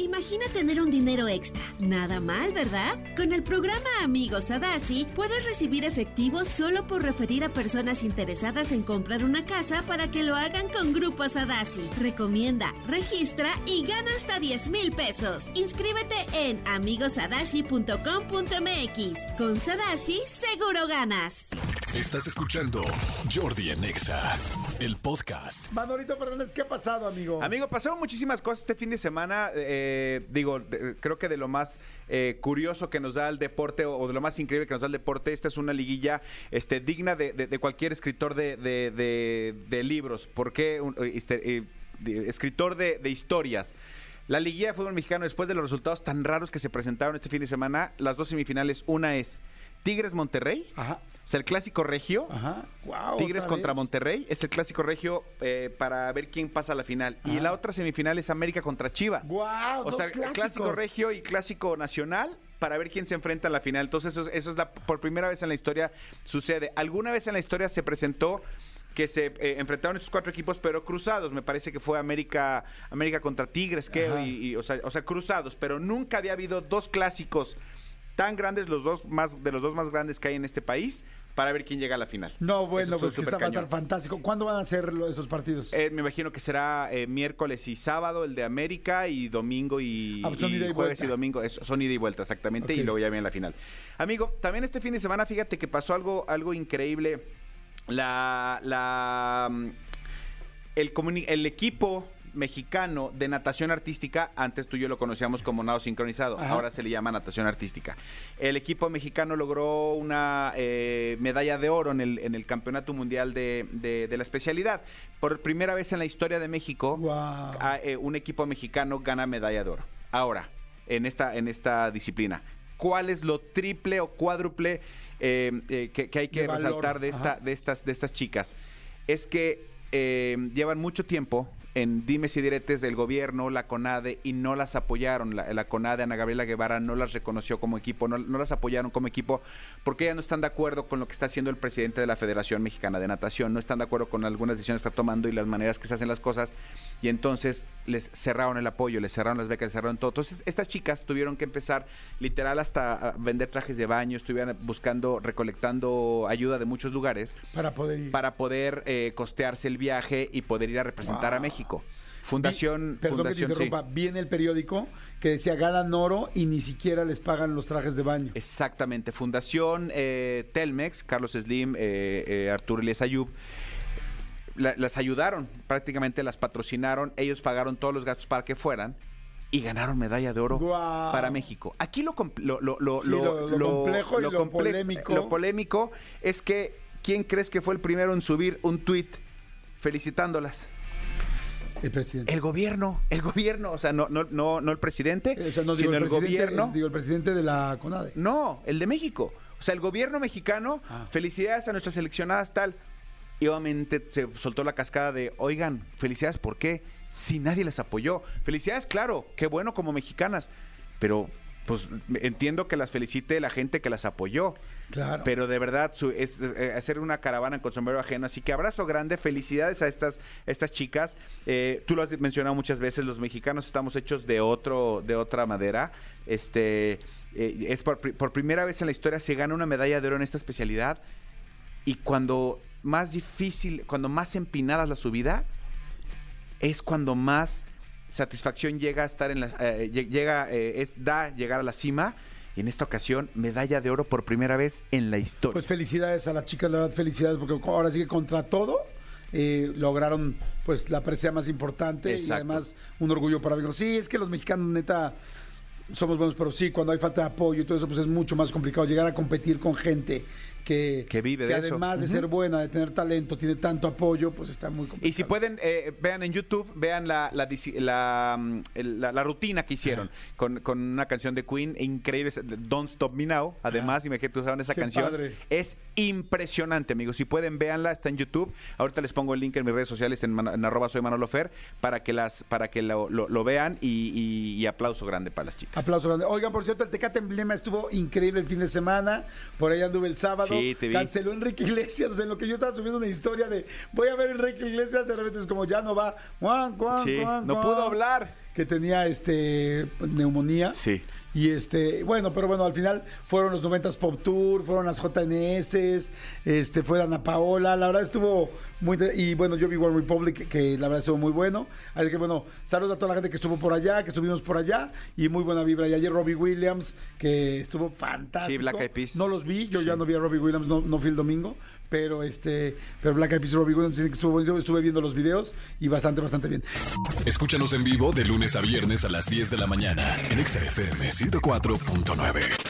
Imagina tener un dinero extra. Nada mal, ¿verdad? Con el programa Amigos Sadasi puedes recibir efectivo solo por referir a personas interesadas en comprar una casa para que lo hagan con Grupo Sadasi. Recomienda, registra y gana hasta 10 mil pesos. Inscríbete en amigosadasi.com.mx. Con Sadasi seguro ganas. Estás escuchando Jordi Anexa, el podcast. Manolito Fernández, ¿qué ha pasado, amigo? Amigo, pasaron muchísimas cosas este fin de semana. eh, digo, de- creo que de lo más eh, curioso que nos da el deporte o, o de lo más increíble que nos da el deporte, esta es una liguilla este, digna de, de- de cualquier escritor de, de- de- de libros. ¿Por qué? Un- este, eh, de- escritor de, de historias. La liguilla de fútbol mexicano, después de los resultados tan raros que se presentaron este fin de semana, las dos semifinales, una es Tigres Monterrey, Ajá, o sea, el clásico regio. ajá. Wow, Tigres contra vez. Monterrey es el clásico regio eh, para ver quién pasa a la final. Y la otra semifinal es América contra Chivas. Guau, o dos sea, clásicos. clásico regio y clásico nacional para ver quién se enfrenta a la final. Entonces, eso, eso es la por primera vez en la historia sucede. Alguna vez en la historia se presentó que se eh, enfrentaron estos cuatro equipos, pero cruzados. Me parece que fue América, América contra Tigres, que, y, y, o, sea, o sea, cruzados, pero nunca había habido dos clásicos tan grandes, los dos más, de los dos más grandes que hay en este país, para ver quién llega a la final. No, bueno, pues que está, va a estar fantástico. ¿Cuándo van a ser esos partidos? Eh, me imagino que será eh, miércoles y sábado el de América y domingo y, Ah, son y ida y jueves vuelta. y domingo. Es- son ida y vuelta, exactamente. Y luego ya viene la final. Amigo, también este fin de semana, fíjate que pasó algo, algo increíble. La, la, mm, el, el equipo mexicano de natación artística, antes tú y yo lo conocíamos como nado sincronizado, Ajá. ahora se le llama natación artística. El equipo mexicano logró una eh, medalla de oro en el, en el Campeonato Mundial de, de- de la especialidad. Por primera vez en la historia de México, Guau. a- eh, un equipo mexicano gana medalla de oro. Ahora, en esta, en esta disciplina. ¿Cuál es lo triple o cuádruple eh, que, que hay que De resaltar de, esta, de, estas, de estas chicas? Es que llevan mucho tiempo en dimes y diretes del gobierno, la CONADE, y no las apoyaron. La, la CONADE, Ana Gabriela Guevara, no las reconoció como equipo, no, no las apoyaron como equipo, porque ellas no están de acuerdo con lo que está haciendo el presidente de la Federación Mexicana de Natación, no están de acuerdo con algunas decisiones que está tomando y las maneras que se hacen las cosas, y entonces les cerraron el apoyo, les cerraron las becas, les cerraron todo. Entonces, estas chicas tuvieron que empezar literal hasta a vender trajes de baño, estuvieron buscando, recolectando ayuda de muchos lugares Para poder ir. para poder eh, costearse el viaje y poder ir a representar a Wow. México. Fundación, Vi- perdón Fundación, que te sí. interrumpa. Vi en el periódico que decía ganan oro y ni siquiera les pagan los trajes de baño. Exactamente, Fundación eh, Telmex, Carlos Slim, eh, eh, Arturo Elias Ayub, la- las ayudaron, prácticamente las patrocinaron, ellos pagaron todos los gastos para que fueran y ganaron medalla de oro para México. Aquí lo, lo, lo, lo, Sí, lo- lo complejo y lo comple- polémico. Lo polémico es que, ¿quién crees que fue el primero en subir un tuit felicitándolas? El presidente. El gobierno, el gobierno, o sea, no, no, no, no el presidente, O sea, no digo sino el, gobierno. el- digo el presidente de la CONADE. No, el de México. O sea, el gobierno mexicano, Ah. felicidades a nuestras seleccionadas tal. Y obviamente se soltó la cascada de, oigan, felicidades, ¿por qué? Si nadie les apoyó. Felicidades, claro, qué bueno como mexicanas. Pero, pues, entiendo que las felicite la gente que las apoyó. Claro. Pero de verdad, su- es eh, hacer una caravana con sombrero ajeno. Así que abrazo grande, felicidades a estas, estas chicas. Eh, tú lo has mencionado muchas veces, los mexicanos estamos hechos de otro, de otra madera. Este eh, es por, por primera vez en la historia se gana una medalla de oro en esta especialidad. Y cuando más difícil, cuando más empinada es la subida, es cuando más satisfacción llega a estar en la, eh, lle- llega, eh, es da llegar a la cima. Y en esta ocasión, medalla de oro por primera vez en la historia. Pues felicidades a las chicas, la verdad, felicidades, porque ahora sí que contra todo eh, lograron pues la presea más importante y además un orgullo para México. Sí, es que los mexicanos neta somos buenos, pero sí, cuando hay falta de apoyo y todo eso, pues es mucho más complicado llegar a competir con gente que, Que vive de eso. además de ser buena, de tener talento, tiene tanto apoyo, pues está muy complicado. Y si pueden, eh, vean en YouTube, vean la, la, mm, la- rutina que hicieron con, con una canción de Queen increíble, Don't Stop Me Now. Además, imagínate, usaron esa Qué canción. padre. Es impresionante, amigos. Si pueden, véanla, está en YouTube. Ahorita les pongo el link en mis redes sociales, en, arroba soy Manolo Fer, para que, las, para que lo, lo- lo vean y, y- y aplauso grande para las chicas. Aplauso grande. Oigan, por cierto, el Tecate Emblema estuvo increíble el fin de semana. Por ahí anduve el sábado. Sí, te vi. Canceló Enrique Iglesias. O sea, en lo que yo estaba subiendo una historia de voy a ver Enrique Iglesias, de repente es como ya no va. Juan, Juan, Sí, Juan, no pudo hablar. Que tenía este neumonía. Sí. Y este, bueno, pero bueno, al final fueron los 90s Pop Tour, fueron las JNS, este, fue Ana Paola, la verdad estuvo muy y bueno, yo vi One Republic que la verdad estuvo muy bueno. Así que bueno, saludos a toda la gente que estuvo por allá, que estuvimos por allá y muy buena vibra. Y ayer Robbie Williams, que estuvo fantástico. Sí, Black Eyed Peas. No los vi, yo ya no vi a Robbie Williams, no, no fui el domingo, pero este, pero Black Eyed Peas Robbie Williams dicen estuvo buenísimo, estuve viendo los videos y bastante, bastante bien. Escúchanos en vivo de lunes a viernes a las 10 de la mañana en Exa FM 104.9.